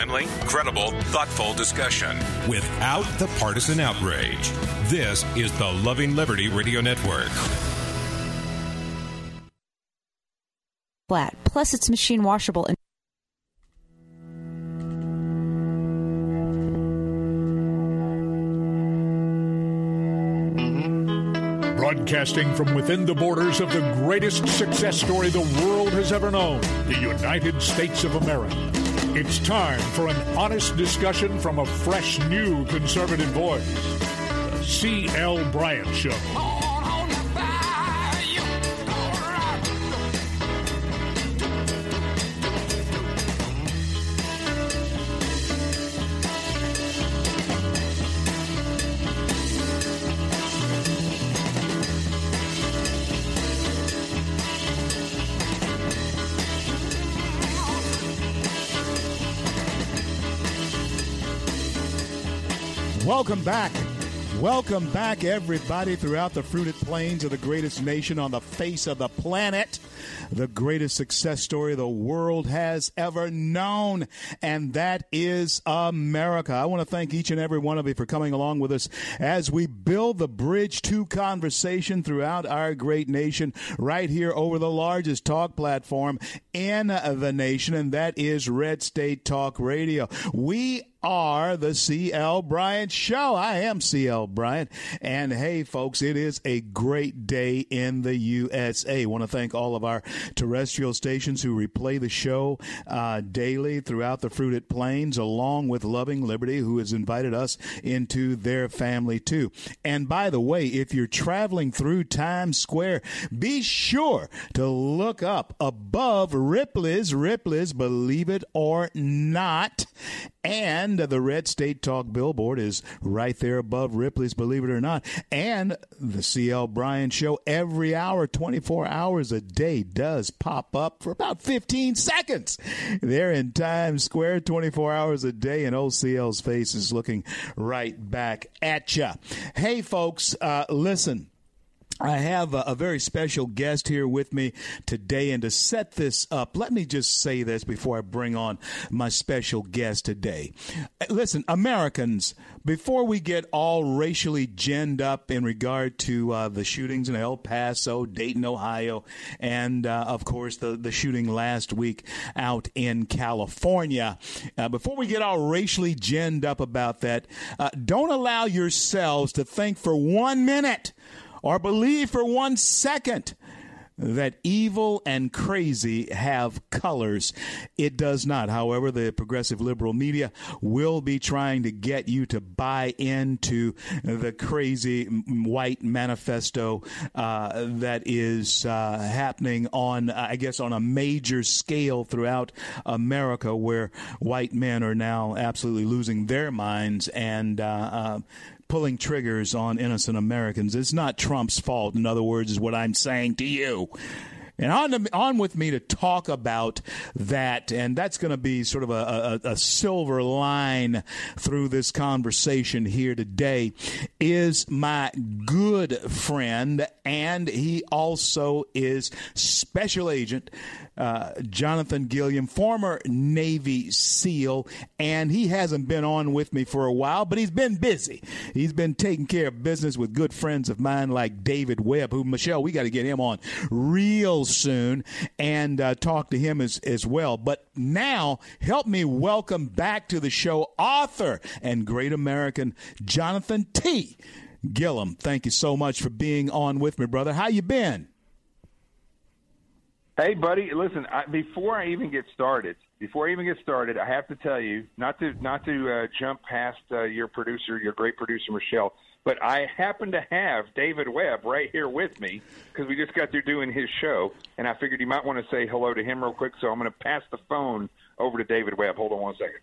timely, credible, thoughtful discussion without the partisan outrage. This is the Loving Liberty Radio Network. Flat. Plus, it's machine washable. And- Broadcasting from within the borders of the greatest success story the world has ever known, the United States of America. It's time for an honest discussion from a fresh, new conservative voice. The C.L. Bryant Show. Welcome back. Welcome back, everybody, throughout the fruited plains of the greatest nation on the face of the planet. The greatest success story the world has ever known, and that is America. I want to thank each and every one of you for coming along with us as we build the bridge to conversation throughout our great nation, right here over the largest talk platform in the nation, and that is Red State Talk Radio. We are the CL Bryant Show. I am CL Bryant. And hey, folks, it is a great day in the USA. I want to thank all of our terrestrial stations who replay the show uh, daily throughout the fruited plains, along with Loving Liberty, who has invited us into their family too. And by the way, if you're traveling through Times Square, be sure to look up above Ripley's, Ripley's, believe it or not. And the Red State Talk billboard is right there above Ripley's, believe it or not. And the CL Bryant Show every hour, 24 hours a day, does pop up for about 15 seconds. There in Times Square, 24 hours a day, and old CL's face is looking right back at you. Hey, folks, uh, listen. I have a, a, very special guest here with me today, and to set this up, let me just say this before I bring on my special guest today. Listen, Americans, before we get all racially ginned up in regard to uh, the shootings in El Paso, Dayton, Ohio, and uh, of course the, the shooting last week out in California, uh, before we get all racially ginned up about that, uh, don't allow yourselves to think for one minute or believe for one second that evil and crazy have colors. It does not. However, the progressive liberal media will be trying to get you to buy into the crazy white manifesto uh, that is uh, happening on, I guess, on a major scale throughout America, where white men are now absolutely losing their minds and uh, uh pulling triggers on innocent Americans. It's not Trump's fault, in other words, is what I'm saying to you. And on, to, on with me to talk about that, and that's going to be sort of a, a, a, silver line through this conversation here today, is my good friend, and he also is special agent uh, Jonathan Gilliam, former Navy SEAL, and he hasn't been on with me for a while, but he's been busy. He's been taking care of business with good friends of mine like David Webb, who, Michelle, we got to get him on real soon and uh, talk to him as, as well. But now, help me welcome back to the show author and great American Jonathan T. Gilliam. Thank you so much for being on with me, brother. How you been? Hey, buddy, listen. I, before I even get started, before I even get started, I have to tell you not to not to uh, jump past uh, your producer, your great producer Michelle, but I happen to have David Webb right here with me because we just got through doing his show, and I figured you might want to say hello to him real quick. So I'm going to pass the phone over to David Webb. Hold on one second.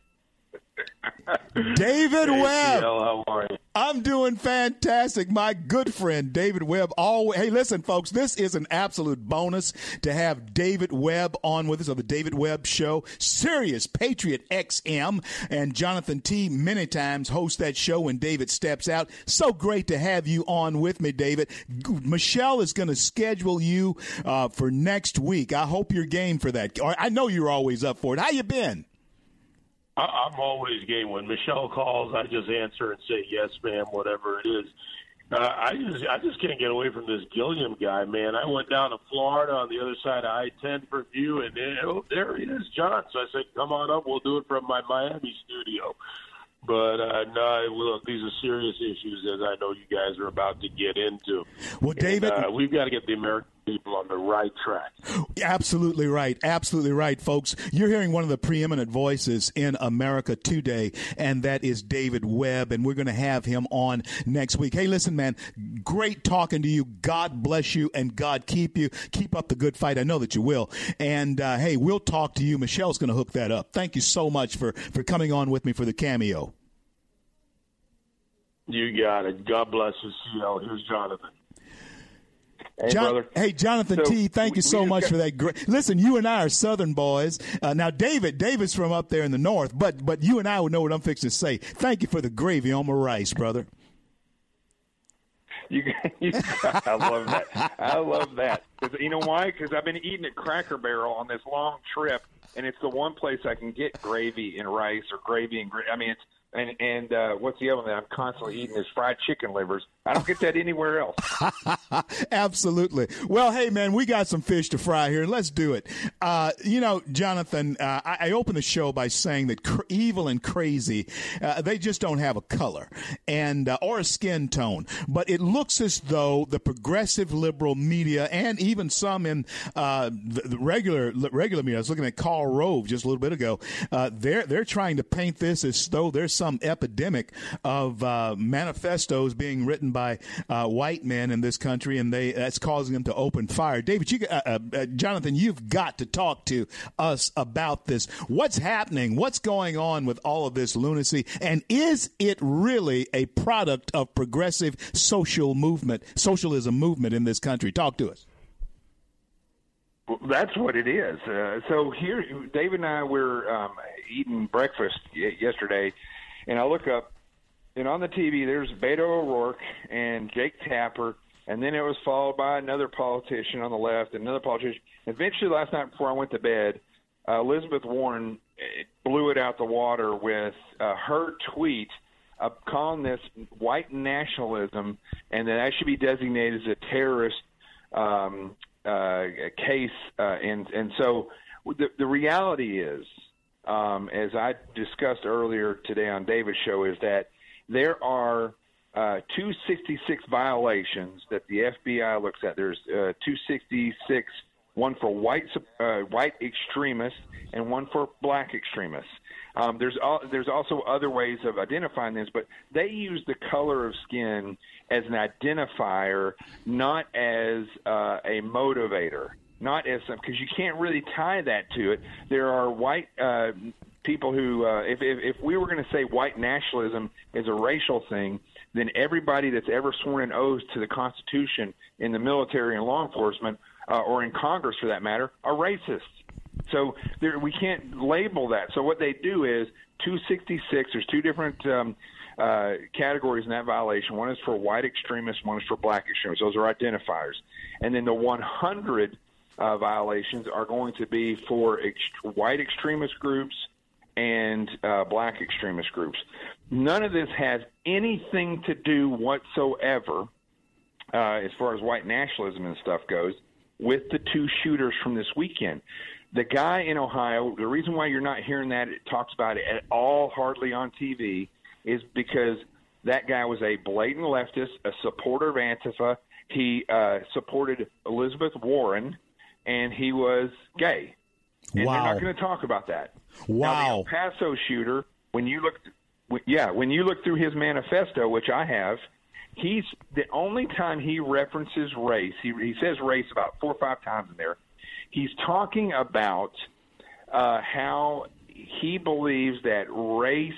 David hey, Webb. how are you? I'm doing fantastic. My good friend David Webb. Always, hey, listen, folks, this is an absolute bonus to have David Webb on with us on the David Webb Show. Sirius Patriot XM and Jonathan T. Many times host that show when David steps out. So great to have you on with me, David. Michelle is going to schedule you uh, for next week. I hope you're game for that. I know you're always up for it. How you been? I, I'm always game. When Michelle calls, I just answer and say yes, ma'am, whatever it is. Uh, I just I just can't get away from this Gilliam guy, man. I went down to Florida on the other side of I ten for view, and there, oh, there he is, John. So I said, "Come on up, we'll do it from my Miami studio." But uh, no, look, these are serious issues, as I know you guys are about to get into. Well, David, and, uh, we've got to get the American people on the right track. Absolutely right. Absolutely right, folks. You're hearing one of the preeminent voices in America today, and that is David Webb, and we're going to have him on next week. Hey, listen, man, great talking to you. God bless you, and God keep you. Keep up the good fight. I know that you will. And uh, hey, we'll talk to you. Michelle's going to hook that up. Thank you so much for for coming on with me for the cameo. You got it. God bless you, CL. Here's Jonathan. Hey, John, brother. hey, Jonathan So, T. Thank we- you so much just for that. Great. Listen, you and I are Southern boys. Uh, now, David, David's from up there in the north, but but you and I would know what I'm fixing to say. Thank you for the gravy on my rice, brother. You, you, I love that. I love that. you know why? Because I've been eating at Cracker Barrel on this long trip, and it's the one place I can get gravy and rice or gravy and gra- I mean, it's and and uh, what's the other one that I'm constantly eating is fried chicken livers. I don't get that anywhere else. Absolutely. Well, hey, man, we got some fish to fry here. Let's do it. Uh, you know, Jonathan, uh, I, I opened the show by saying that cr- evil and crazy, uh, they just don't have a color and uh, or a skin tone. But it looks as though the progressive liberal media and even some in uh, the, the regular regular media. I was looking at Karl Rove just a little bit ago. They're they're trying to paint this as though there's some epidemic of uh, manifestos being written by uh, white men in this country, and they that's causing them to open fire. David, you, uh, uh, uh, Jonathan, you've got to talk to us about this. What's happening? What's going on with all of this lunacy? And is it really a product of progressive social movement, socialism movement in this country? Talk to us. Well, That's what it is. Uh, so here, David and I were um, eating breakfast y- yesterday, and I look up, and on the TV there's Beto O'Rourke and Jake Tapper, and then it was followed by another politician on the left, another politician. Eventually, last night before I went to bed, uh, Elizabeth Warren eh, blew it out the water with uh, her tweet calling this white nationalism, and that that should be designated as a terrorist um, uh, case, uh, and and so the the reality is, um, as I discussed earlier today on David's show, is that there are uh, 266 violations that the FBI looks at. There's uh, 266, one for white uh, white extremists and one for black extremists. Um, there's al- there's also other ways of identifying this, but they use the color of skin as an identifier, not as uh, a motivator, not as because you can't really tie that to it. There are white uh, people who, uh, if, if if we were going to say white nationalism is a racial thing, then everybody that's ever sworn an oath to the Constitution in the military and law enforcement, uh, or in Congress for that matter, are racists. So there, we can't label that. So what they do is 266. There's two different um, uh, categories in that violation. One is for white extremists. One is for black extremists. Those are identifiers. And then the 100 uh, violations are going to be for ex- white extremist groups and uh, black extremist groups. None of this has anything to do whatsoever, uh, as far as white nationalism and stuff goes, with the two shooters from this weekend. The guy in Ohio, the reason why you're not hearing that it talks about it at all, hardly on TV, is because that guy was a blatant leftist, a supporter of Antifa. He uh, supported Elizabeth Warren, and he was gay. And Wow. they're not going to talk about that. Now, Wow. the El Paso shooter, when you look, w- yeah, when you look through his manifesto, which I have, he's the only time he references race. He, he says race about four or five times in there. He's talking about uh, how he believes that race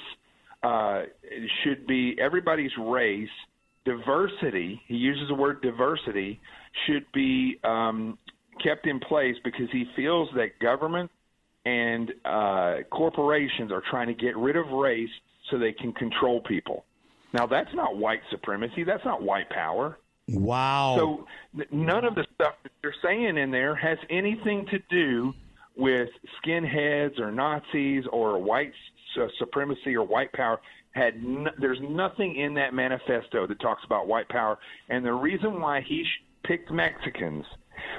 uh, should be everybody's race. Diversity, he uses the word diversity, should be um, kept in place because he feels that government and uh, corporations are trying to get rid of race so they can control people. Now, that's not white supremacy. That's not white power. Wow. So th- none of the stuff that they're saying in there has anything to do with skinheads or Nazis or white supremacy or white power had n- there's nothing in that manifesto that talks about white power and the reason why he sh- picked Mexicans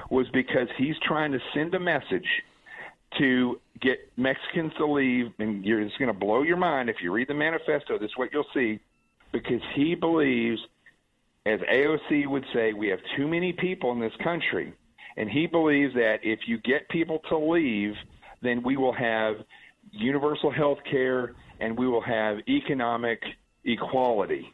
was because he's trying to send a message to get Mexicans to leave and you're it's going to blow your mind if you read the manifesto this is what you'll see because he believes as AOC would say we have too many people in this country and he believes that if you get people to leave then we will have universal health care and we will have economic equality.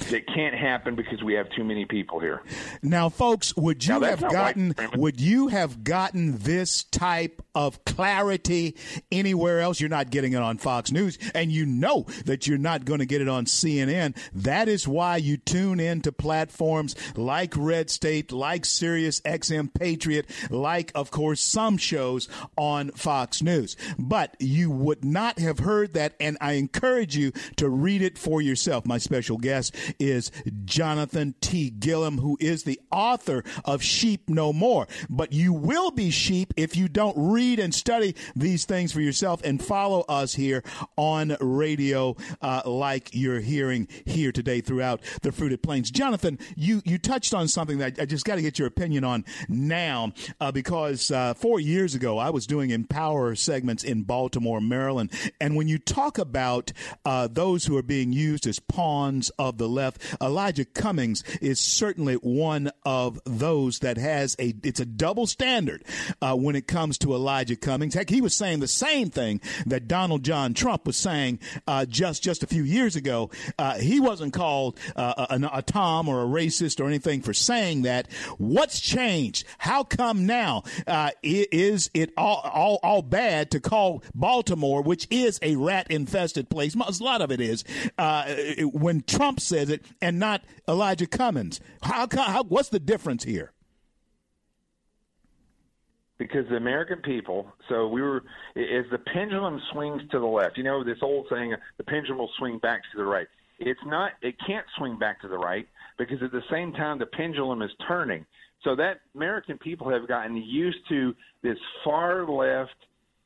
It can't happen because we have too many people here. Now, folks, would you have gotten would you have gotten this type of clarity anywhere else? You're not getting it on Fox News, and you know that you're not going to get it on CNN. That is why you tune in to platforms like Red State, like Sirius XM Patriot, like, of course, some shows on Fox News. But you would not have heard that, and I encourage you to read it for yourself. My special guest is Jonathan T. Gilliam, who is the author of Sheep No More. But you will be sheep if you don't read and study these things for yourself and follow us here on radio uh, like you're hearing here today throughout the Fruited Plains. Jonathan, you, you touched on something that I just got to get your opinion on now uh, because uh, four years ago I was doing Empower segments in Baltimore, Maryland. And when you talk about uh, those who are being used as pawns of the left, Elijah Cummings is certainly one of those that has a it's a double standard uh, when it comes to Elijah Cummings. Heck, he was saying the same thing that Donald John Trump was saying uh, just just a few years ago. Uh, he wasn't called uh, a, a, Tom or a racist or anything for saying that. What's changed? How come now uh, is it all, all all bad to call Baltimore, which is a rat infested place? A lot of it is. Uh, when Trump says it, and not Elijah Cummings. How, how what's the difference here? because the American people. So we were as the pendulum swings to the left. You know this old saying, the pendulum will swing back to the right. It's not. It can't swing back to the right because at the same time the pendulum is turning. So that American people have gotten used to this far left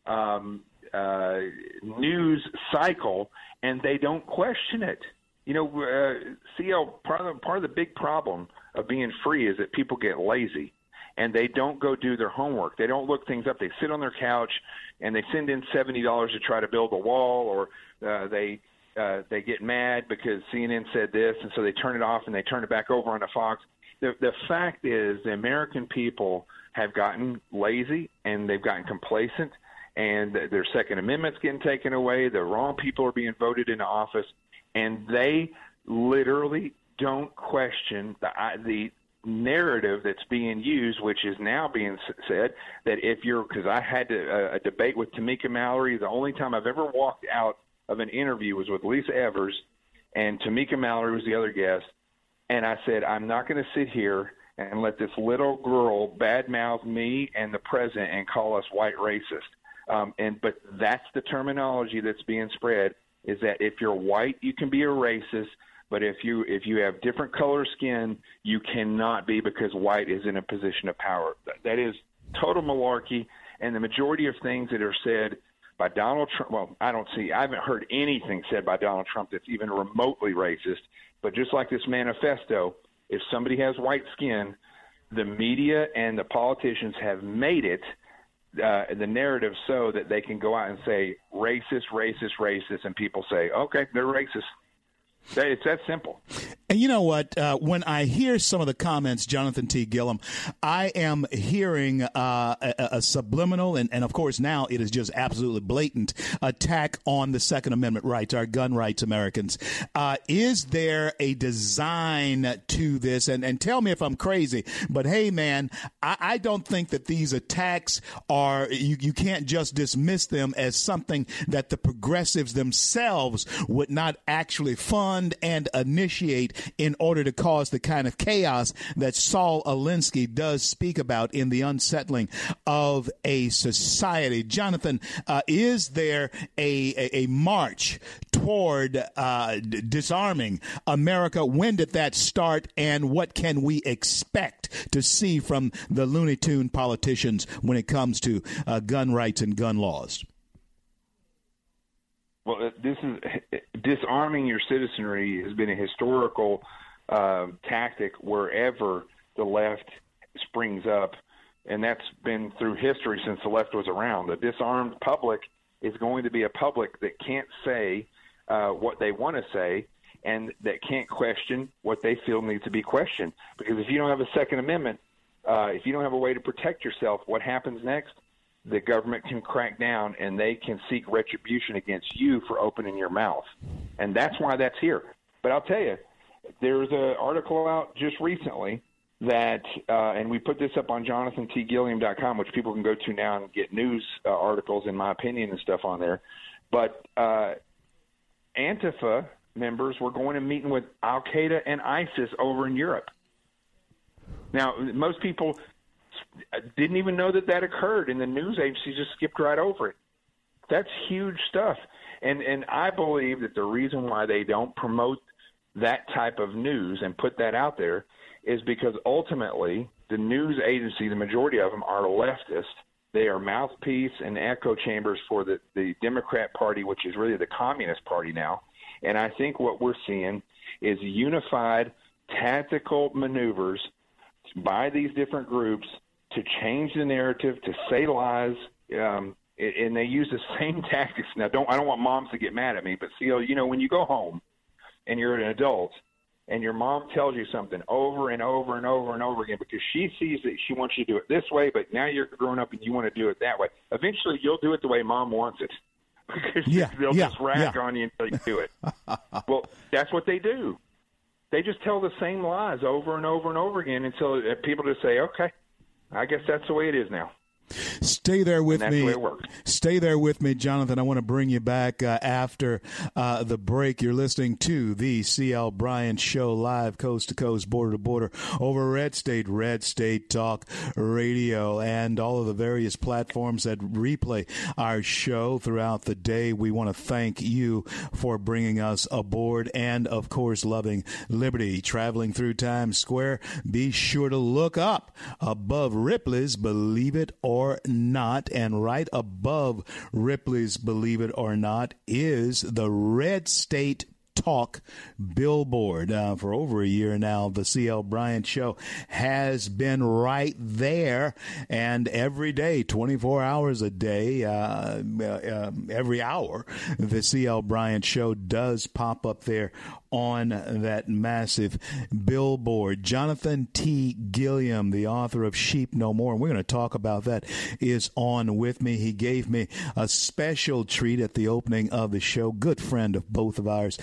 um, uh, news cycle, and they don't question it. You know, uh, CL part of the, part of the big problem of being free is that people get lazy and they don't go do their homework. They don't look things up. They sit on their couch and they send in seventy dollars to try to build a wall, or uh, they uh, they get mad because CNN said this, and so they turn it off and they turn it back over onto Fox. The the fact is, the American people have gotten lazy and they've gotten complacent, and their Second Amendment's getting taken away. The wrong people are being voted into office and they literally don't question the the narrative that's being used, which is now being said that if you're because I had to, uh, a debate with Tamika Mallory. The only time I've ever walked out of an interview was with Lisa Evers, and Tamika Mallory was the other guest, and I said I'm not going to sit here and let this little girl badmouth me and the president and call us white racist. Um, and but that's the terminology that's being spread is that if you're white, you can be a racist, but if you if you have different color skin, you cannot be because white is in a position of power. That is total malarkey, and the majority of things that are said by Donald Trump. Well, I don't see. I haven't heard anything said by Donald Trump that's even remotely racist. But just like this manifesto, if somebody has white skin, the media and the politicians have made it uh, the narrative so that they can go out and say racist, racist, racist, and people say, okay, they're racist. It's that simple. And you know what? Uh, when I hear some of the comments, Jonathan T. Gilliam, I am hearing uh, a, a, subliminal, and, and of course now it is just absolutely blatant attack on the Second Amendment rights, our gun rights, Americans. Uh, is there a design to this? And, and tell me if I'm crazy, but hey, man, I, I don't think that these attacks are, you, you can't just dismiss them as something that the progressives themselves would not actually fund fund and initiate in order to cause the kind of chaos that Saul Alinsky does speak about in the unsettling of a society. Jonathan, uh, is there a, a, a march toward uh, d- disarming America? When did that start, and what can we expect to see from the Looney Tune politicians when it comes to uh, gun rights and gun laws? Well, this is disarming your citizenry has been a historical uh, tactic wherever the left springs up, and that's been through history since the left was around. The disarmed public is going to be a public that can't say uh, what they want to say and that can't question what they feel needs to be questioned. Because if you don't have a Second Amendment, uh, if you don't have a way to protect yourself, what happens next? The government can crack down and they can seek retribution against you for opening your mouth. And that's why that's here. But I'll tell you, there's an article out just recently that, uh, and we put this up on jonathantgilliam.com, which people can go to now and get news uh, articles, in my opinion, and stuff on there. But uh, Antifa members were going and meeting with Al Qaeda and ISIS over in Europe. Now, most people didn't even know that that occurred, and the news agency just skipped right over it. That's huge stuff, and and I believe that the reason why they don't promote that type of news and put that out there is because ultimately the news agency, the majority of them are leftist. They are mouthpiece and echo chambers for the, the Democrat Party, which is really the Communist Party now. And I think what we're seeing is unified tactical maneuvers by these different groups to change the narrative, to say lies, um, and they use the same tactics. Now, don't I don't want moms to get mad at me, but see, you know, when you go home and you're an adult and your mom tells you something over and over and over and over again because she sees that she wants you to do it this way, but now you're grown up and you want to do it that way. Eventually, you'll do it the way mom wants it because yeah, they'll yeah, just rag yeah. on you until you do it. well, that's what they do. They just tell the same lies over and over and over again until uh, people just say, "Okay, I guess that's the way it is now." Stay there with me. the way it works. Stay there with me, Jonathan. I want to bring you back uh, after uh, the break. You're listening to the CL Bryant Show live, coast to coast, border to border, over Red State, Red State Talk Radio, and all of the various platforms that replay our show throughout the day. We want to thank you for bringing us aboard and, of course, loving liberty. Traveling through Times Square, be sure to look up above Ripley's Believe It or Not. And right above Ripley's Believe It or Not is the Red State Talk billboard. Uh, for over a year now, the CL Bryant Show has been right there, and every day, 24 hours a day, uh, uh, every hour, the CL Bryant Show does pop up there on that massive billboard. Jonathan T. Gilliam, the author of Sheep No More, and we're going to talk about that, is on with me. He gave me a special treat at the opening of the show. Good friend of both of ours,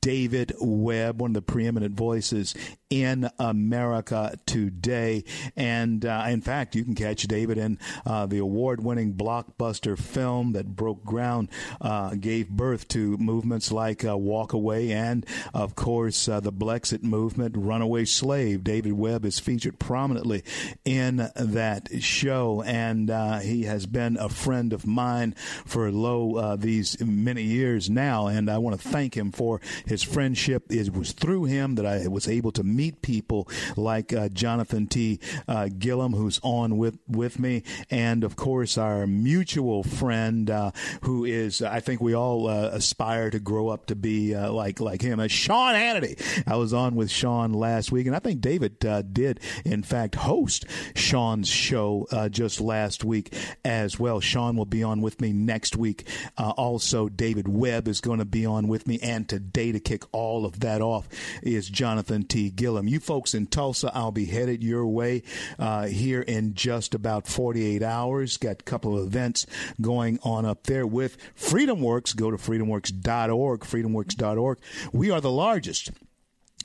David Webb, one of the preeminent voices in America today. And uh, in fact, you can catch David in uh, the award winning blockbuster film that broke ground, uh, gave birth to movements like uh, Walk Away and, of course, uh, the Blexit movement, Runaway Slave. David Webb is featured prominently in that show, and uh, he has been a friend of mine for low these many years now. And I want to thank him for his friendship. It was through him that I was able to meet people like uh, Jonathan T. Uh, Gilliam, who's on with, with me, and of course our mutual friend, uh, who is I think we all uh, aspire to grow up to be uh, like like him, uh, Sean Hannity. I was on with Sean last week, and I think David did in fact host Sean's show just last week as well. Sean will be on with me next week. also, David Webb is going to be on with me, and today to kick all of that off is Jonathan T. Gilliam. You folks in Tulsa, I'll be headed your way uh, here in just about 48 hours. Got a couple of events going on up there with FreedomWorks. Go to freedomworks.org, freedomworks.org. We are the largest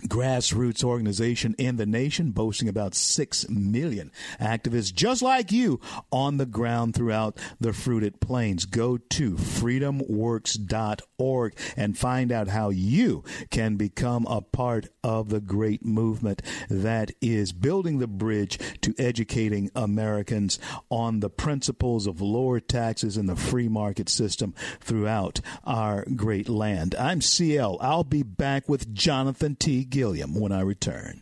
grassroots organization in the nation, boasting about 6 million activists just like you on the ground throughout the fruited plains. Go to freedomworks.org and find out how you can become a part of the great movement that is building the bridge to educating Americans on the principles of lower taxes and the free market system throughout our great land. I'm CL. I'll be back with Jonathan T. Gilliam when I return.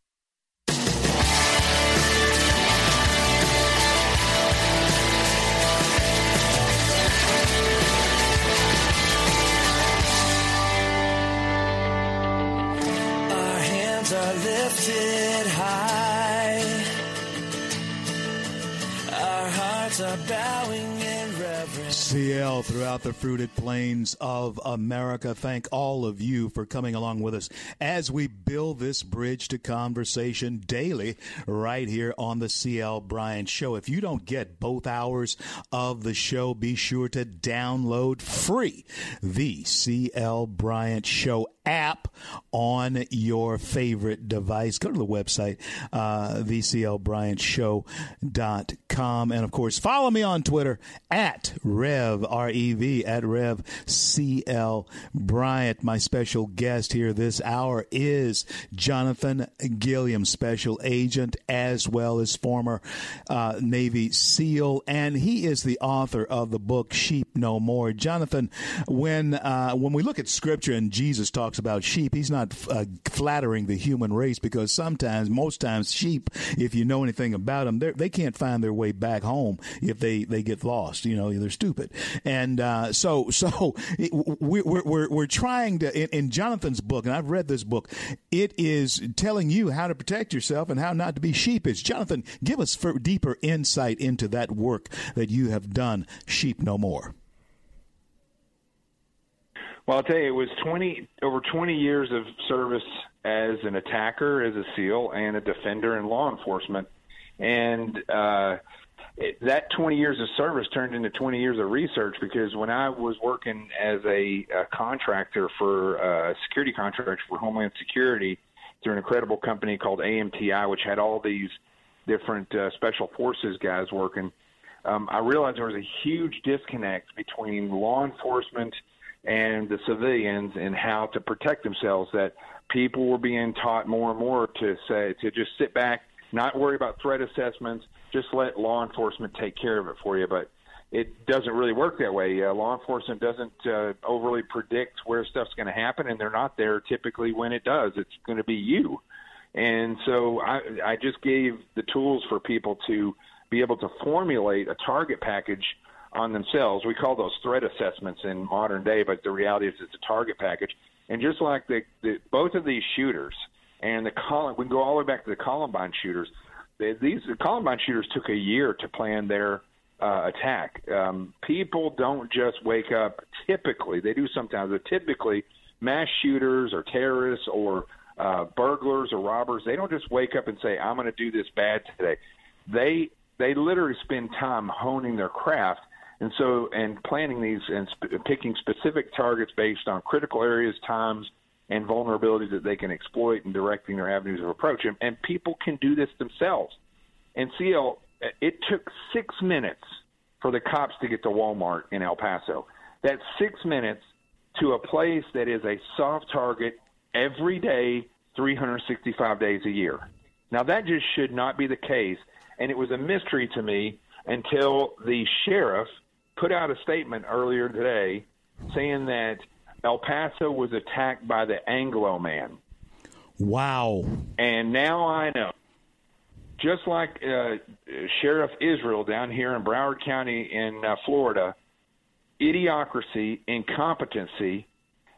Lifted high. Our hearts are bowing in reverence. CL throughout the fruited plains of America. Thank all of you for coming along with us as we build this bridge to conversation daily right here on the CL Bryant Show. If you don't get both hours of the show, be sure to download free the CL Bryant Show app on your favorite device. Go to the website, uh, theclbryantshow.com. And of course, follow me on Twitter at Rev, R E V, at Rev CL Bryant. My special guest here this hour is Jonathan Gilliam, special agent, as well as former uh, Navy SEAL. And he is the author of the book Sheep No More. Jonathan, when, uh, when we look at scripture and Jesus talks about sheep, he's not uh, flattering the human race because sometimes, most times, sheep, if you know anything about them, they can't find their way back home if they, they get lost. You know, they're stupid. And uh, so, so we're, we're, we're trying to, in, in Jonathan's book, and I've read this book, it is telling you how to protect yourself and how not to be sheepish. Jonathan, give us deeper insight into that work that you have done, Sheep No More. Well, I'll tell you, it was 20 over 20 years of service as an attacker, as a SEAL, and a defender in law enforcement, and uh, it, that 20 years of service turned into 20 years of research because when I was working as a, a contractor for uh, a security contractor for Homeland Security through an incredible company called AMTI, which had all these different uh, special forces guys working, um, I realized there was a huge disconnect between law enforcement and the civilians and how to protect themselves. That people were being taught more and more to say to just sit back, not worry about threat assessments, just let law enforcement take care of it for you. But it doesn't really work that way. Uh, law enforcement doesn't uh, overly predict where stuff's going to happen, and they're not there typically when it does. It's going to be you. And so I, I just gave the tools for people to be able to formulate a target package on themselves. We call those threat assessments in modern day, but the reality is it's a target package. And just like the, the both of these shooters and the Col- we can go all the way back to the Columbine shooters these the Columbine shooters took a year to plan their uh, attack. Um, people don't just wake up. Typically, they do sometimes, but typically, mass shooters or terrorists or uh, burglars or robbers, they don't just wake up and say, "I'm going to do this bad today." They they literally spend time honing their craft and so and planning these and sp- picking specific targets based on critical areas, times, and vulnerabilities that they can exploit and directing their avenues of approach. And, and people can do this themselves. And CL, it took six minutes for the cops to get to Walmart in El Paso. That's six minutes to a place that is a soft target every day, 365 days a year. Now, that just should not be the case. And it was a mystery to me until the sheriff put out a statement earlier today saying that El Paso was attacked by the Anglo man. Wow. And now I know. Just like uh, Sheriff Israel down here in Broward County in uh, Florida, idiocracy, incompetency,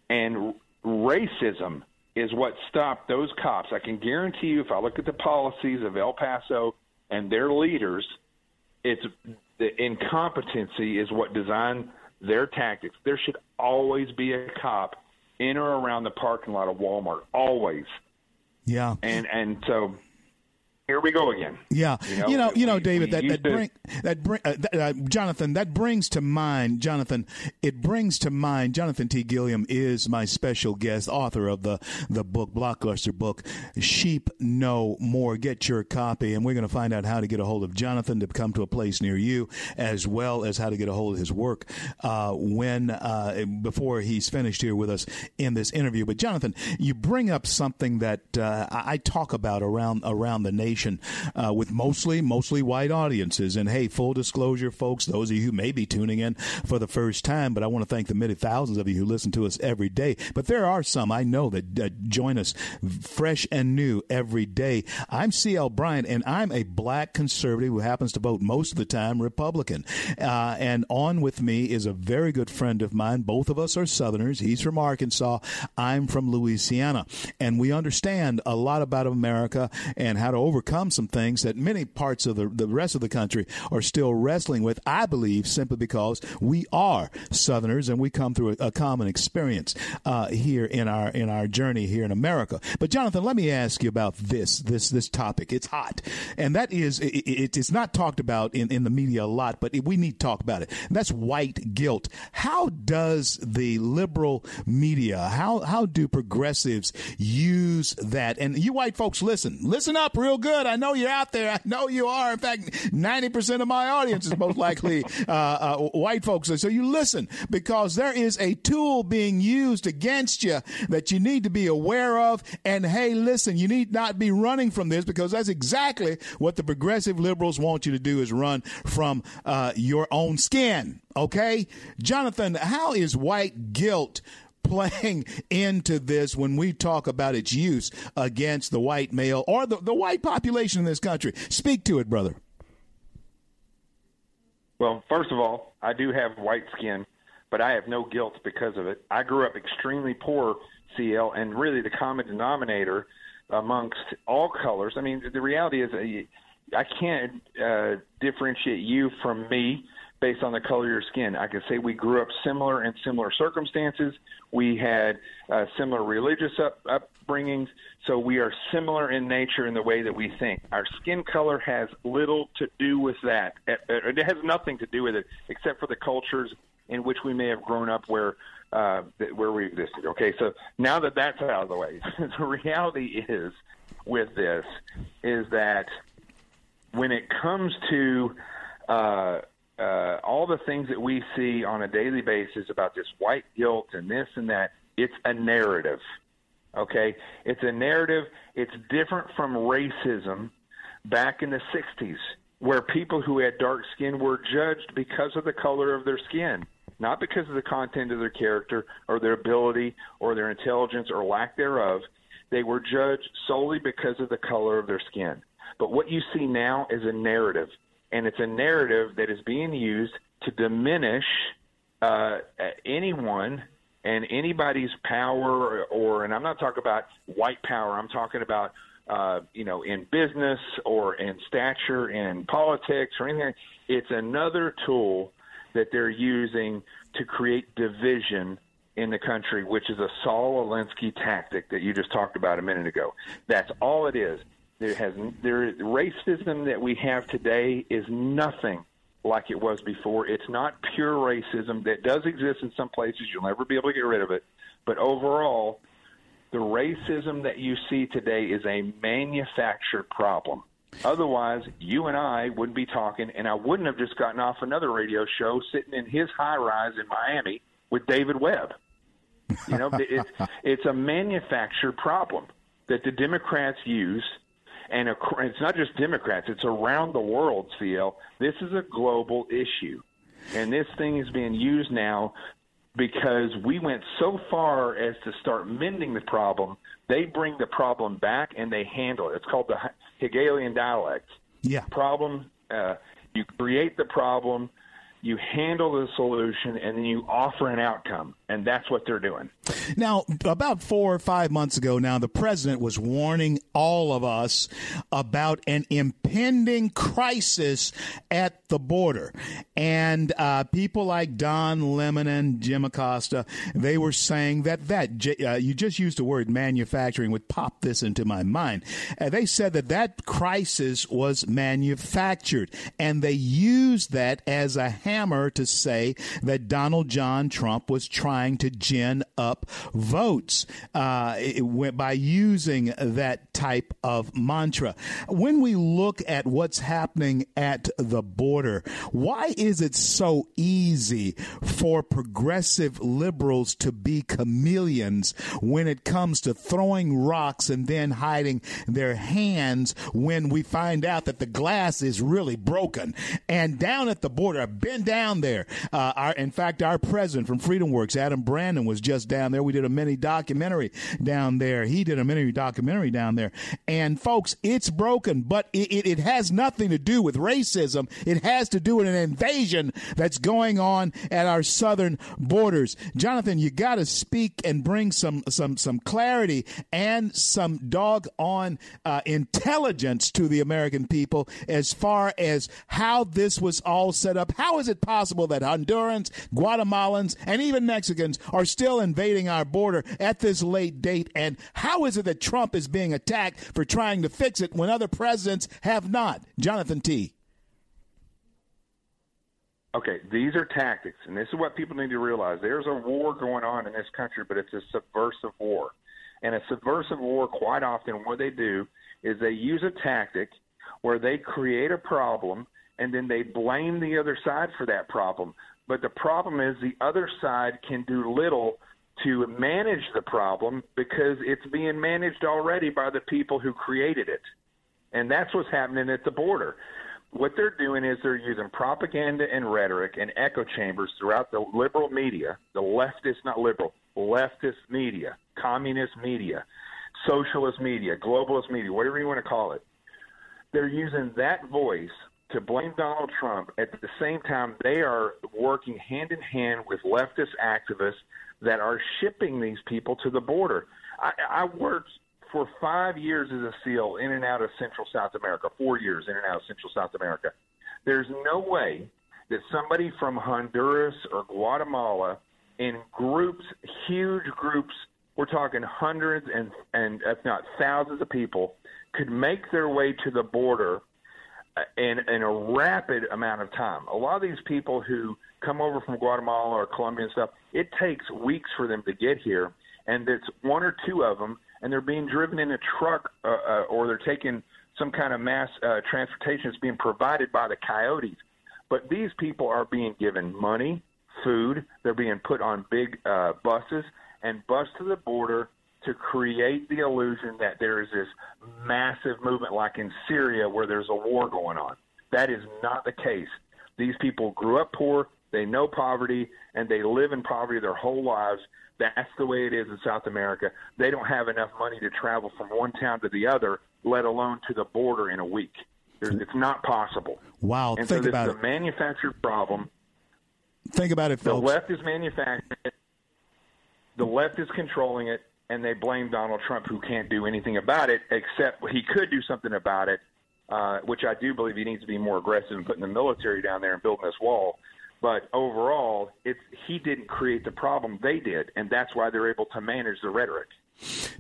and racism is what stopped those cops. I can guarantee you, if I look at the policies of El Paso and their leaders, it's the incompetency is what designed their tactics. There should always be a cop in or around the parking lot of Walmart, always. Yeah. And and so here we go again. Yeah, you know, you know, you know we, David. We that that to, bring that bring uh, uh, Jonathan. That brings to mind, Jonathan. It brings to mind. Jonathan T. Gilliam is my special guest, author of the the book blockbuster book, Sheep No More. Get your copy, and we're going to find out how to get a hold of Jonathan to come to a place near you, as well as how to get a hold of his work uh, when uh, before he's finished here with us in this interview. But Jonathan, you bring up something that uh, I talk about around around the nation uh, with mostly mostly white audiences. And hey, full disclosure, folks, those of you who may be tuning in for the first time, but I want to thank the many thousands of you who listen to us every day. But there are some I know that join us fresh and new every day. I'm C.L. Bryant, and I'm a black conservative who happens to vote most of the time Republican. Uh, and on with me is a very good friend of mine. Both of us are Southerners. He's from Arkansas. I'm from Louisiana. And we understand a lot about America and how to overcome some things that many parts of the, the rest of the country are still wrestling with, I believe, simply because we are Southerners and we come through a, a common experience uh, here in our in our journey here in America. But Jonathan, let me ask you about this this this topic. It's hot, and that is it, it, it's not talked about in, in the media a lot, but we need to talk about it. And that's white guilt. How does the liberal media, how how do progressives use that? And you white folks, listen, listen up real good. I know you're out there. I know you are. In fact, ninety percent of my audience is most likely uh, uh, white folks. So you listen because there is a tool being used against you that you need to be aware of. And hey, listen, you need not be running from this because that's exactly what the progressive liberals want you to do is run from uh, your own skin. Okay, Jonathan, how is white guilt? Playing into this when we talk about its use against the white male or the, the white population in this country. Speak to it, brother. Well, first of all, I do have white skin, but I have no guilt because of it. I grew up extremely poor, CL, and really the common denominator amongst all colors. I mean, the reality is uh, I can't uh, differentiate you from me based on the color of your skin. I can say we grew up similar in similar circumstances. We had uh, similar religious up, upbringings, so we are similar in nature in the way that we think. Our skin color has little to do with that. It has nothing to do with it, except for the cultures in which we may have grown up where uh, where we existed. Okay, so now that that's out of the way, the reality is with this is that when it comes to uh, uh, all the things that we see on a daily basis about this white guilt and this and that, it's a narrative. Okay? It's a narrative. It's different from racism back in the 60s, where people who had dark skin were judged because of the color of their skin, not because of the content of their character or their ability or their intelligence or lack thereof. They were judged solely because of the color of their skin. But what you see now is a narrative and it's a narrative that is being used to diminish uh, anyone and anybody's power or, or and I'm not talking about white power. I'm talking about uh, you know in business or in stature in politics or anything. It's another tool that they're using to create division in the country which is a Saul Alinsky tactic that you just talked about a minute ago. That's all it is there has there racism that we have today is nothing like it was before. It's not pure racism that does exist in some places. You'll never be able to get rid of it. But overall, the racism that you see today is a manufactured problem. Otherwise, you and I wouldn't be talking, and I wouldn't have just gotten off another radio show sitting in his high rise in Miami with David Webb. You know, it's it's a manufactured problem that the Democrats use and it's not just Democrats; it's around the world. CL, this is a global issue, and this thing is being used now because we went so far as to start mending the problem. They bring the problem back and they handle it. It's called the Hegelian dialect. Yeah. Problem. Uh, you create the problem you handle the solution, and then you offer an outcome. And that's what they're doing. Now, about four or five months ago, now the president was warning all of us about an impending crisis at the border. And uh, people like Don Lemon and Jim Acosta, they were saying that that, uh, you just used the word manufacturing, would pop this into my mind. Uh, they said that that crisis was manufactured. And they used that as a hammer to say that Donald John Trump was trying to gin up votes uh, by using that type of mantra. When we look at what's happening at the border, why is it so easy for progressive liberals to be chameleons when it comes to throwing rocks and then hiding their hands when we find out that the glass is really broken? And down at the border, I've been down there. Uh, our, in fact, our president from Freedom Works, Adam Brandon, was just down there. We did a mini documentary down there. He did a mini documentary down there. And folks, it's broken, but it, it, it has nothing to do with racism. It has to do with an invasion that's going on at our southern borders. Jonathan, you got to speak and bring some some some clarity and some doggone uh, intelligence to the American people as far as how this was all set up. How is it possible that Hondurans, Guatemalans, and even Mexicans are still invading our border at this late date? And how is it that Trump is being attacked for trying to fix it when other presidents have not? Jonathan T. Okay, these are tactics, and this is what people need to realize. There's a war going on in this country, but it's a subversive war. And a subversive war, quite often, what they do is they use a tactic where they create a problem and then they blame the other side for that problem. But the problem is the other side can do little to manage the problem because it's being managed already by the people who created it. And that's what's happening at the border. What they're doing is they're using propaganda and rhetoric and echo chambers throughout the liberal media, the leftist, not liberal, leftist media, communist media, socialist media, globalist media, whatever you want to call it. They're using that voice to blame Donald Trump. At the same time, they are working hand in hand with leftist activists that are shipping these people to the border. I, I worked for five years as a SEAL in and out of Central South America, four years in and out of Central South America. There's no way that somebody from Honduras or Guatemala in groups, huge groups, we're talking hundreds and, and if not thousands of people, could make their way to the border in, in a rapid amount of time. A lot of these people who come over from Guatemala or Colombia and stuff, it takes weeks for them to get here, and it's one or two of them, and they're being driven in a truck uh, uh, or they're taking some kind of mass uh, transportation that's being provided by the coyotes. But these people are being given money, food. They're being put on big uh, buses and bused to the border to create the illusion that there is this massive movement like in Syria where there's a war going on. That is not the case. These people grew up poor, they know poverty, and they live in poverty their whole lives. That's the way it is in South America. They don't have enough money to travel from one town to the other, let alone to the border in a week. There's, it's not possible. Wow, and think so about it. It's a manufactured problem. Think about it, folks. The left is manufacturing it. The left is controlling it and they blame Donald Trump, who can't do anything about it, except he could do something about it, uh, which I do believe he needs to be more aggressive in putting the military down there and building this wall. But overall, it's he didn't create the problem; they did, and that's why they're able to manage the rhetoric.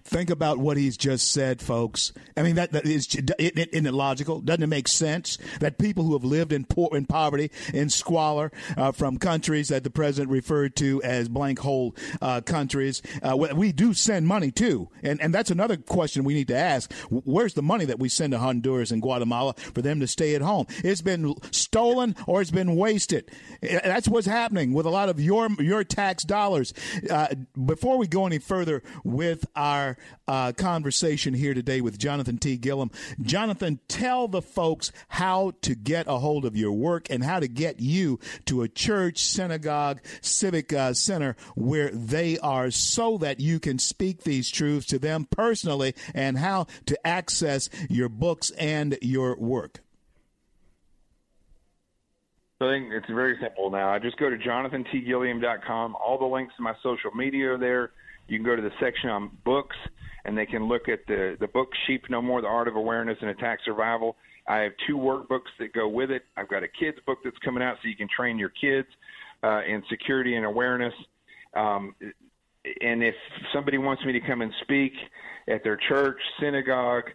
Think about what he's just said, folks. I mean, that, that is, isn't it logical? Doesn't it make sense that people who have lived in poor, in poverty, in squalor, uh, from countries that the president referred to as blank hole uh, countries, uh, we do send money to, and and that's another question we need to ask: Where's the money that we send to Honduras and Guatemala for them to stay at home? It's been stolen or it's been wasted. That's what's happening with a lot of your your tax dollars. Uh, before we go any further with our uh, conversation here today with Jonathan T. Gilliam, Jonathan, tell the folks how to get a hold of your work and how to get you to a church, synagogue, civic uh, center where they are, so that you can speak these truths to them personally, and how to access your books and your work. So I think it's very simple now. I just go to jonathantgilliam.com. All the links to my social media are there. You can go to the section on books, and they can look at the the book "Sheep No More: The Art of Awareness and Attack Survival." I have two workbooks that go with it. I've got a kids book that's coming out, so you can train your kids uh, in security and awareness. Um, and if somebody wants me to come and speak at their church, synagogue,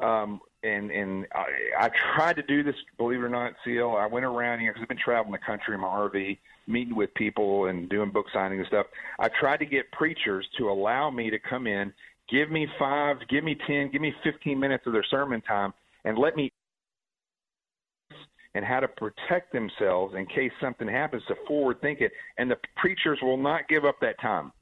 um, and and I, I tried to do this, believe it or not, CL. I went around here because I've been traveling the country in my RV, meeting with people and doing book signing and stuff. I tried to get preachers to allow me to come in, give me five, give me ten, give me fifteen minutes of their sermon time, and let me and how to protect themselves in case something happens to forward think it. And the preachers will not give up that time.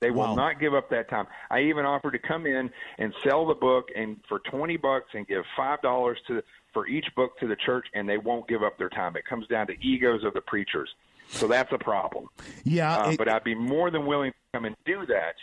They will wow. not give up that time. I even offered to come in and sell the book and for 20 bucks and give $5 to for each book to the church and they won't give up their time. It comes down to egos of the preachers. So that's a problem. Yeah, uh, it, but I'd be more than willing to come and do that.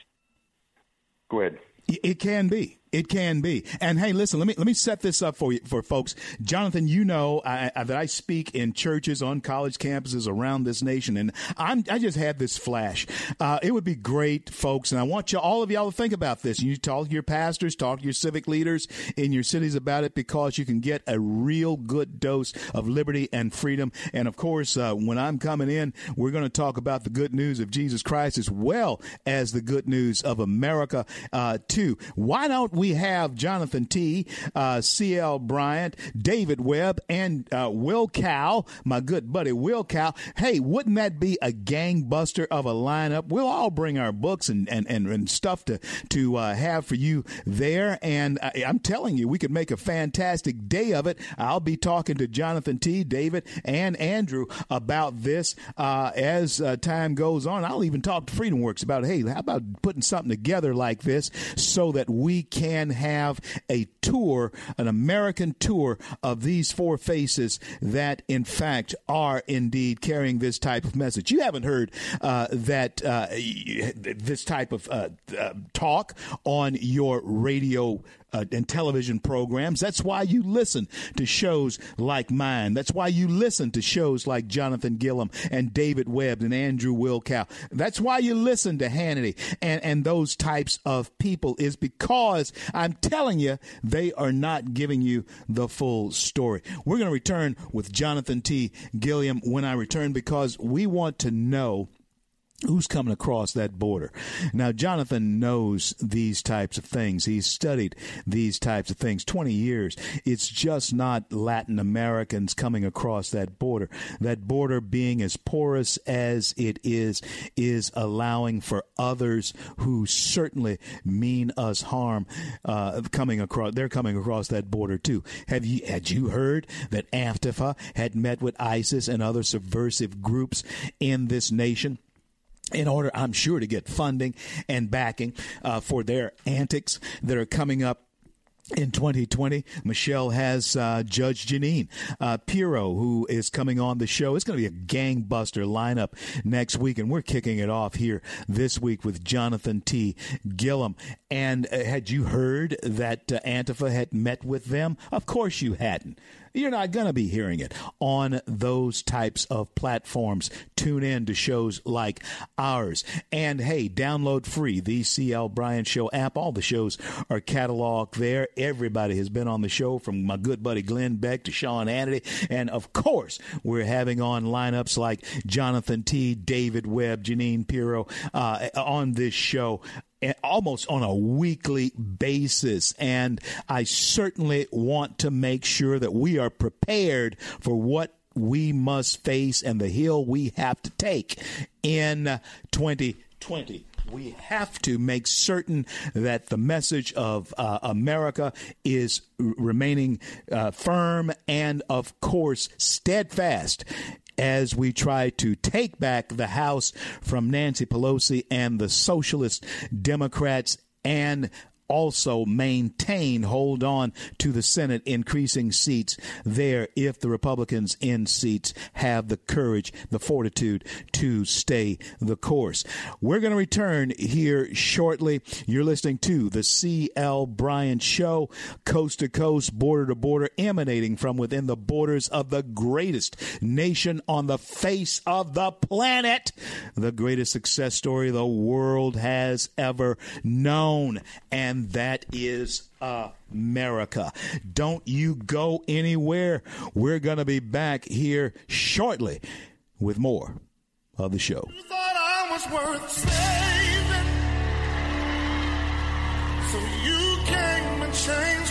Go ahead. It can be. It can be. And hey, listen, let me let me set this up for you for folks. Jonathan, you know I, I, that I speak in churches on college campuses around this nation, and I'm I just had this flash. Uh, it would be great, folks, and I want you all of y'all to think about this. You talk to your pastors, talk to your civic leaders in your cities about it, because you can get a real good dose of liberty and freedom. And of course, uh, when I'm coming in, we're going to talk about the good news of Jesus Christ as well as the good news of America uh, too. Why don't we have Jonathan T., uh, C.L. Bryant, David Webb, and uh, Wilkow, my good buddy Wilkow. Hey, wouldn't that be a gangbuster of a lineup? We'll all bring our books and, and, and, and stuff to, to uh, have for you there. And I, I'm telling you, we could make a fantastic day of it. I'll be talking to Jonathan T., David, and Andrew about this uh, as uh, time goes on. I'll even talk to Freedom Works about, hey, how about putting something together like this so that we can can have a tour, an American tour of these four faces that, in fact, are indeed carrying this type of message. You haven't heard uh, that uh, this type of uh, uh talk on your radio uh, and television programs. That's why you listen to shows like mine. That's why you listen to shows like Jonathan Gilliam and David Webb and Andrew Wilkow. That's why you listen to Hannity and, and those types of people is because I'm telling you, they are not giving you the full story. We're going to return with Jonathan T. Gilliam when I return because we want to know who's coming across that border. Now, Jonathan knows these types of things. He's studied these types of things 20 years. It's just not Latin Americans coming across that border. That border being as porous as it is, is allowing for others who certainly mean us harm uh, coming across. They're coming across that border too. Have you had you heard that Antifa had met with ISIS and other subversive groups in this nation? In order, I'm sure, to get funding and backing uh, for their antics that are coming up in 2020, Michelle has uh, Judge Jeanine uh, Pirro, who is coming on the show. It's going to be a gangbuster lineup next week, and we're kicking it off here this week with Jonathan T. Gilliam. And uh, had you heard that uh, Antifa had met with them? Of course you hadn't. You're not going to be hearing it on those types of platforms. Tune in to shows like ours. And hey, download free the CL Bryant Show app. All the shows are cataloged there. Everybody has been on the show from my good buddy Glenn Beck to Sean Hannity. And of course, we're having on lineups like Jonathan T., David Webb, Jeanine Pirro uh, on this show almost on a weekly basis. And I certainly want to make sure that we are prepared for what we must face and the hill we have to take in 2020. we have to make certain that the message of uh, America is remaining uh, firm and, of course, steadfast as we try to take back the House from Nancy Pelosi and the Socialist Democrats and also maintain, hold on to the Senate, increasing seats there if the Republicans in seats have the courage, the fortitude to stay the course. We're going to return here shortly. You're listening to the C.L. Bryant Show, coast to coast, border to border, emanating from within the borders of the greatest nation on the face of the planet, the greatest success story the world has ever known. And that is America. Don't you go anywhere. We're going to be back here shortly with more of the show. So you came and changed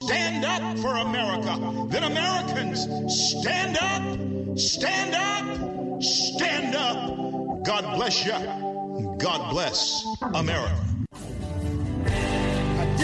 Stand up for America. Then Americans, stand up, stand up, stand up. God bless you. God bless America. I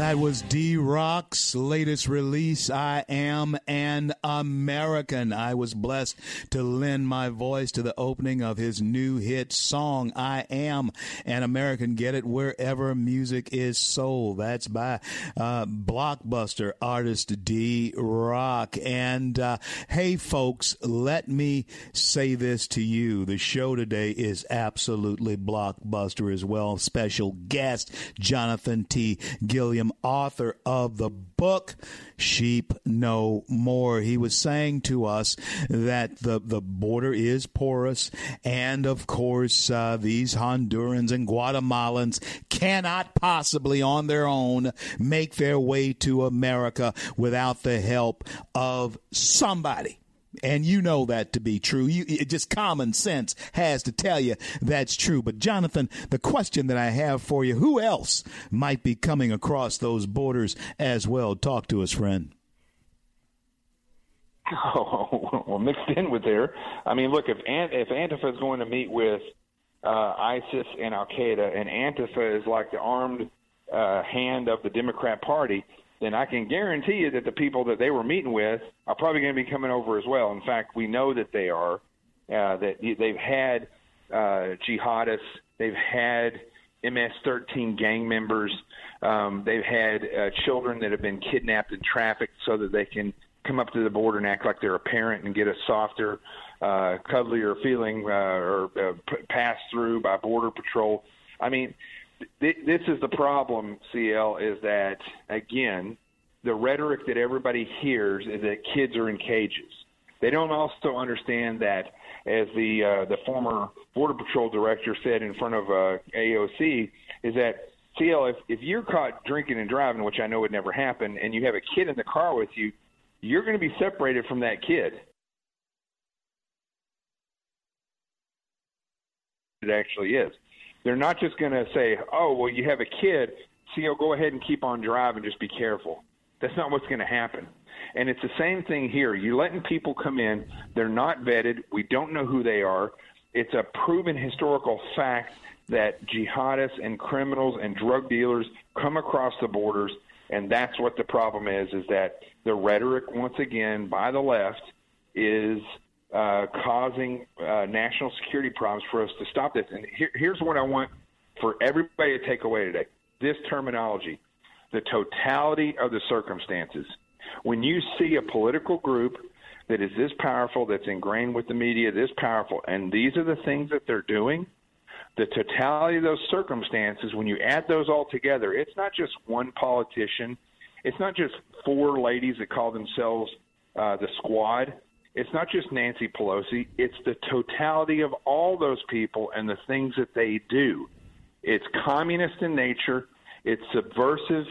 That was D Rock's latest release, I Am an American. I was blessed to lend my voice to the opening of his new hit song, I Am an American. Get it wherever music is sold. That's by uh, blockbuster artist D Rock. And uh, hey, folks, let me say this to you. The show today is absolutely blockbuster as well. Special guest, Jonathan T. Gilliam, author of the book Sheep No More. He was saying to us that the, the border is porous, and of course, uh, these Hondurans and Guatemalans cannot possibly on their own make their way to America without the help of somebody. And you know that to be true. You, it just common sense has to tell you that's true. But Jonathan, the question that I have for you, who else might be coming across those borders as well? Talk to us, friend. Oh, well, mixed in with there. I mean, look, if Ant- if Antifa is going to meet with uh, ISIS and Al Qaeda, and Antifa is like the armed uh, hand of the Democrat Party, then I can guarantee you that the people that they were meeting with are probably going to be coming over as well. In fact, we know that they are. Uh, that they've had uh, jihadists, they've had MS-13 gang members, um, they've had uh, children that have been kidnapped and trafficked so that they can come up to the border and act like they're a parent and get a softer, uh, cuddlier feeling uh, or uh, p- pass through by border patrol. I mean, th- this is the problem, CL, is that again, the rhetoric that everybody hears is that kids are in cages. They don't also understand that, as the uh, the former border patrol director said in front of uh, AOC, is that CL, if, if you're caught drinking and driving, which I know would never happen, and you have a kid in the car with you, you're going to be separated from that kid. It actually is. They're not just going to say, "Oh, well, you have a kid, CL, go ahead and keep on driving. Just be careful." That's not what's going to happen. And it's the same thing here. You're letting people come in. They're not vetted. We don't know who they are. It's a proven historical fact that jihadists and criminals and drug dealers come across the borders, and that's what the problem is. Is that the rhetoric once again by the left is uh, causing uh, national security problems for us to stop this. And here, here's what I want for everybody to take away today: this terminology the totality of the circumstances. When you see a political group that is this powerful, that's ingrained with the media, this powerful, and these are the things that they're doing, the totality of those circumstances, when you add those all together, it's not just one politician, it's not just four ladies that call themselves uh, the squad. It's not just Nancy Pelosi, it's the totality of all those people and the things that they do. It's communist in nature, it's subversive,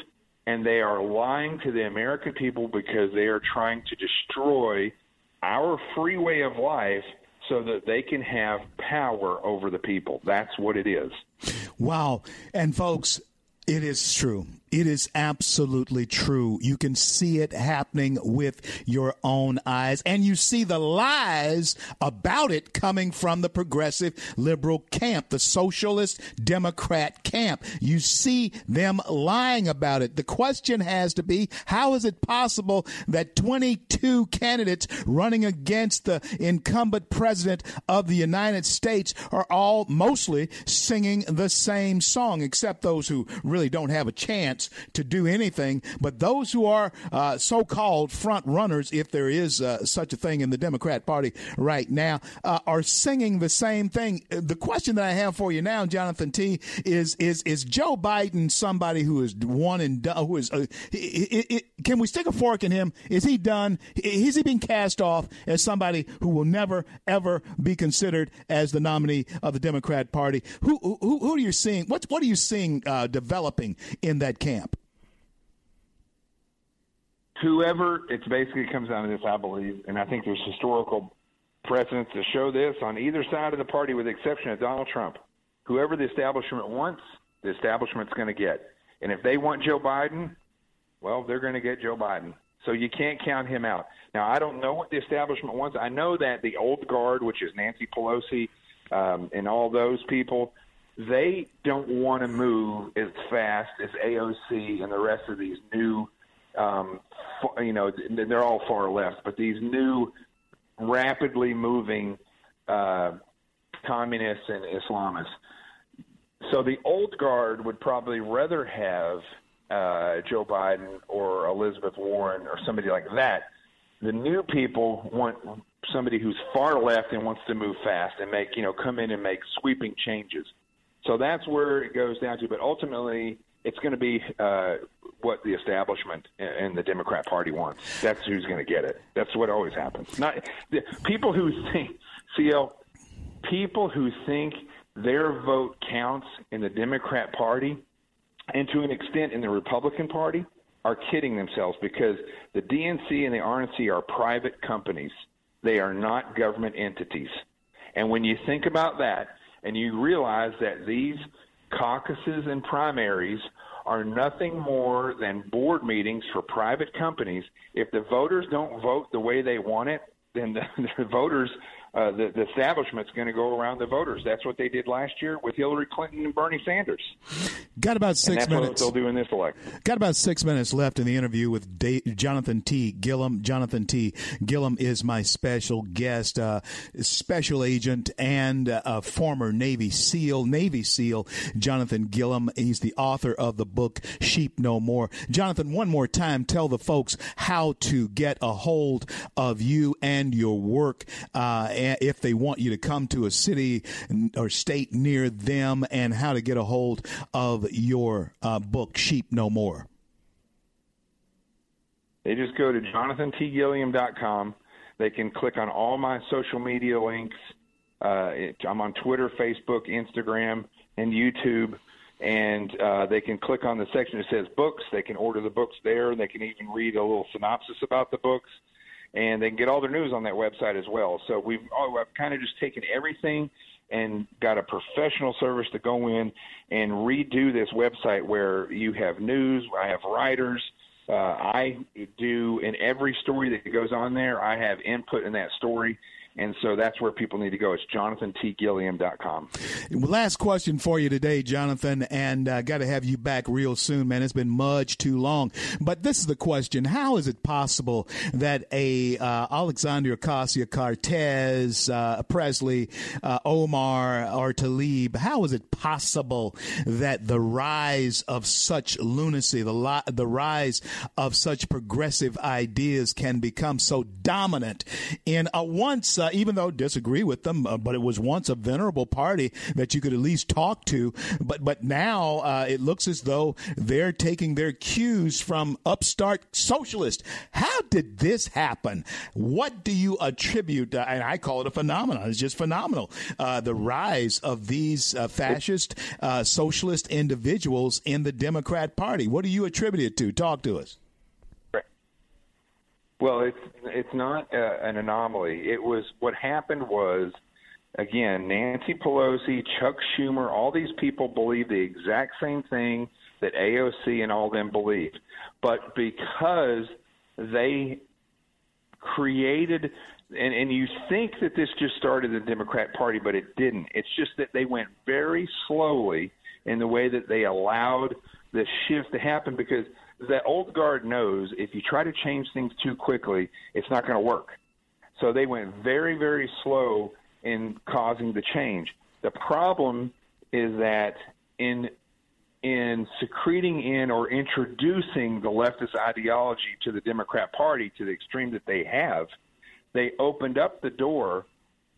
and they are lying to the American people because they are trying to destroy our free way of life so that they can have power over the people. That's what it is. Wow. And folks, it is true. It is absolutely true. You can see it happening with your own eyes, and you see the lies about it coming from the progressive liberal camp, the socialist Democrat camp. You see them lying about it. The question has to be how is it possible that 22 candidates running against the incumbent president of the United States are all mostly singing the same song, except those who really don't have a chance? Chance to do anything. But those who are uh, so called front runners, if there is uh, such a thing in the Democrat Party right now, uh, are singing the same thing. The question that I have for you now, Jonathan T, is is is Joe Biden somebody who is one and done? Who is? It, it, it, can we stick a fork in him? Is he done? Is he being cast off as somebody who will never ever be considered as the nominee of the Democrat Party? Who who, who are you seeing? What what are you seeing uh, developing in that camp? Whoever, it's basically comes down to this, I believe, and I think there's historical precedents to show this on either side of the party, with the exception of Donald Trump. Whoever the establishment wants, the establishment's going to get. And if they want Joe Biden, well, they're going to get Joe Biden. So you can't count him out. Now, I don't know what the establishment wants. I know that the old guard, which is Nancy Pelosi um, and all those people, they don't want to move as fast as AOC and the rest of these new, um, you know, they're all far left, but these new, rapidly moving uh, communists and Islamists. So the old guard would probably rather have uh, Joe Biden or Elizabeth Warren or somebody like that. The new people want somebody who's far left and wants to move fast and make, you know, come in and make sweeping changes. So that's where it goes down to. But ultimately, it's going to be uh, what the establishment and the Democrat Party wants. That's who's going to get it. That's what always happens. Not the, people who think, CL, people who think their vote counts in the Democrat Party and to an extent in the Republican Party are kidding themselves because the DNC and the RNC are private companies. They are not government entities. And when you think about that, and you realize that these caucuses and primaries are nothing more than board meetings for private companies. If the voters don't vote the way they want it, then the, the voters uh, the, the establishment's going to go around the voters. That's what they did last year with Hillary Clinton and Bernie Sanders. Got about six minutes. What they'll do in this election. Got about six minutes left in the interview with Jonathan T. Gilliam. Jonathan T. Gilliam is my special guest, uh, special agent and uh, a former Navy SEAL. Navy SEAL Jonathan Gilliam. He's the author of the book Sheep No More. Jonathan, one more time, tell the folks how to get a hold of you and your work. Uh, if they want you to come to a city or state near them and how to get a hold of your uh, book, Sheep No More. They just go to jonathantgilliam.com. They can click on all my social media links. Uh, it, I'm on Twitter, Facebook, Instagram, and YouTube. And uh, they can click on the section that says books. They can order the books there. They can even read a little synopsis about the books and they can get all their news on that website as well. So we've oh, I've kind of just taken everything and got a professional service to go in and redo this website where you have news, I have writers. Uh, I do in every story that goes on there. I have input in that story, And so that's where people need to go. It's jonathantgilliam.com. Last question for you today, Jonathan, and I uh, got to have you back real soon, man. It's been much too long. But this is the question How is it possible that a uh, Alexandria Ocasio Cortez, uh, Pressley, uh, Omar, or Tlaib, how is it possible that the rise of such lunacy, the, li- the rise of such progressive ideas can become so dominant in a once uh, even though disagree with them, uh, but it was once a venerable party that you could at least talk to. But but now uh, it looks as though they're taking their cues from upstart socialists. How did this happen? What do you attribute? Uh, and I call it a phenomenon. It's just phenomenal. Uh, the rise of these uh, fascist socialist individuals in the Democrat Party. What do you attribute it to? Talk to us. Well, it's it's not uh, an anomaly. It was what happened was again Nancy Pelosi, Chuck Schumer, all these people believe the exact same thing that AOC and all them believed, but because they created and, and you think that this just started the Democrat Party, but it didn't. It's just that they went very slowly in the way that they allowed the shift to happen because that old guard knows if you try to change things too quickly, it's not going to work. So they went very, very slow in causing the change. The problem is that in in secreting in or introducing the leftist ideology to the Democrat Party to the extreme that they have, they opened up the door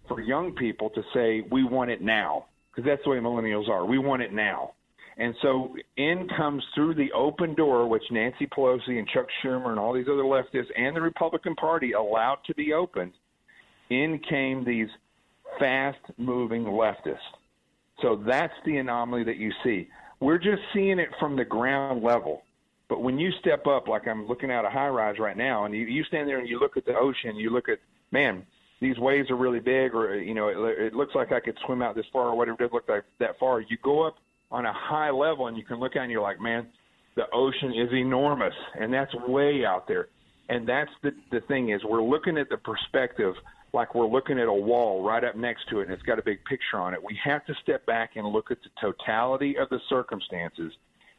for young people to say, "We want it now," because that's the way millennials are. We want it now. And so in comes through the open door, which Nancy Pelosi and Chuck Schumer and all these other leftists and the Republican Party allowed to be opened. In came these fast moving leftists. So that's the anomaly that you see. We're just seeing it from the ground level. But when you step up, like I'm looking at a high rise right now, and you, you stand there and you look at the ocean, you look at, man, these waves are really big, or, you know, it, it looks like I could swim out this far, or whatever it does look like that far. You go up on a high level and you can look out and you're like, man, the ocean is enormous and that's way out there. And that's the the thing is we're looking at the perspective like we're looking at a wall right up next to it and it's got a big picture on it. We have to step back and look at the totality of the circumstances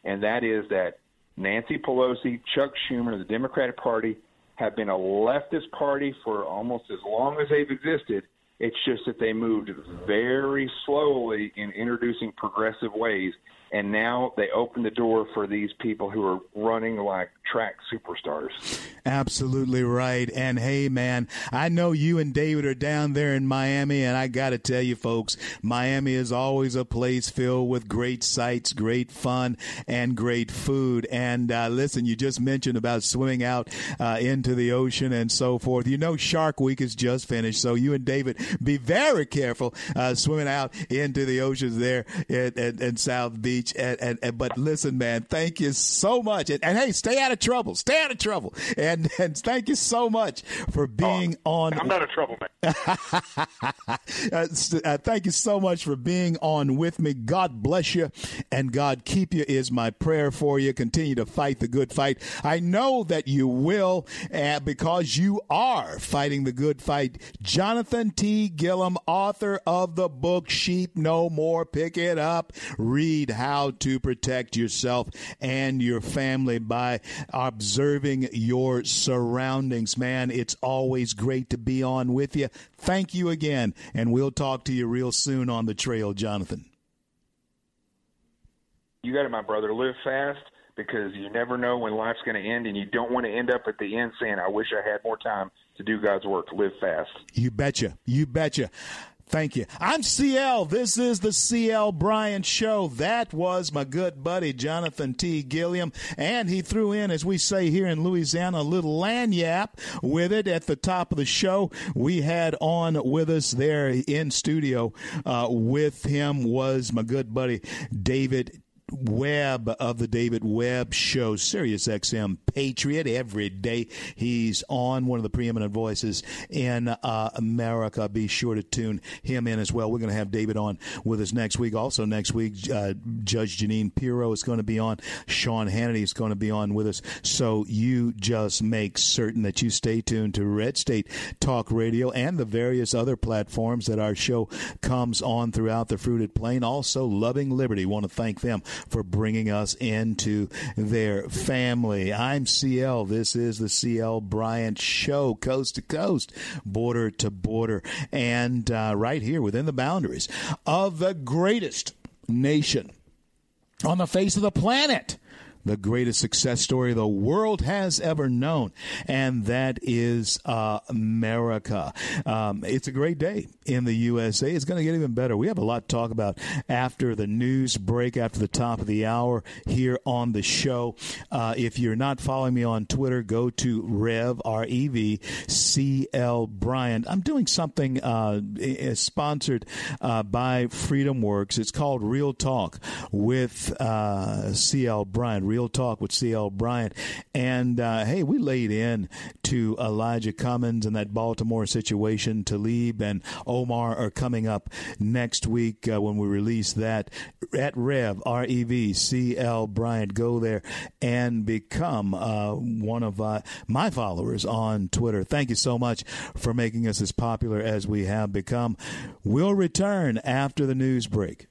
and that is that Nancy Pelosi, Chuck Schumer, the Democratic Party have been a leftist party for almost as long as they've existed it's just that they moved very slowly in introducing progressive ways and now they open the door for these people who are running like track superstars. Absolutely right. And hey, man, I know you and David are down there in Miami, and I got to tell you, folks, Miami is always a place filled with great sights, great fun, and great food. And uh, listen, you just mentioned about swimming out uh, into the ocean and so forth. You know, Shark Week is just finished, so you and David be very careful uh, swimming out into the oceans there at, at, at South Beach. And, and, and, but listen, man, thank you so much. And, and, hey, stay out of trouble. Stay out of trouble. And and thank you so much for being oh, on. I'm not a troublemaker. uh, uh, thank you so much for being on with me. God bless you and God keep you is my prayer for you. Continue to fight the good fight. I know that you will uh, because you are fighting the good fight. Jonathan T. Gilliam, author of the book Sheep No More. Pick it up. Read how how to protect yourself and your family by observing your surroundings. Man, it's always great to be on with you. Thank you again, and we'll talk to you real soon on the trail, Jonathan. You got it, my brother. Live fast because you never know when life's going to end, and you don't want to end up at the end saying, I wish I had more time to do God's work. Live fast. You betcha. You betcha. Thank you. I'm CL. This is the CL Bryant Show. That was my good buddy Jonathan T. Gilliam. And he threw in, as we say here in Louisiana, a little lagniappe with it at the top of the show. We had on with us there in studio uh, with him was my good buddy David Webb of the David Webb Show, Sirius XM Patriot. Every day he's on, one of the preeminent voices in uh, America. Be sure to tune him in as well. We're going to have David on with us next week. Also, next week, uh, Judge Jeanine Pirro is going to be on. Sean Hannity is going to be on with us. So you just make certain that you stay tuned to Red State Talk Radio and the various other platforms that our show comes on throughout the Fruited Plain. Also, Loving Liberty. Want to thank them for bringing us into their family. I'm CL. This is the CL Bryant Show, coast to coast, border to border, and uh, right here within the boundaries of the greatest nation on the face of the planet the greatest success story the world has ever known, and that is uh, America. Um, it's a great day in the USA. It's going to get even better. We have a lot to talk about after the news break, after the top of the hour here on the show. Uh, if you're not following me on Twitter, go to Rev R E V C L Bryant. I'm doing something uh, sponsored uh, by Freedom Works. It's called Real Talk with uh, C L Bryant Real Talk with C.L. Bryant. And uh, hey, we laid in to Elijah Cummings and that Baltimore situation. Tlaib and Omar are coming up next week uh, when we release that at Rev, R E V C L Bryant. Go there and become uh, one of uh, my followers on Twitter. Thank you so much for making us as popular as we have become. We'll return after the news break.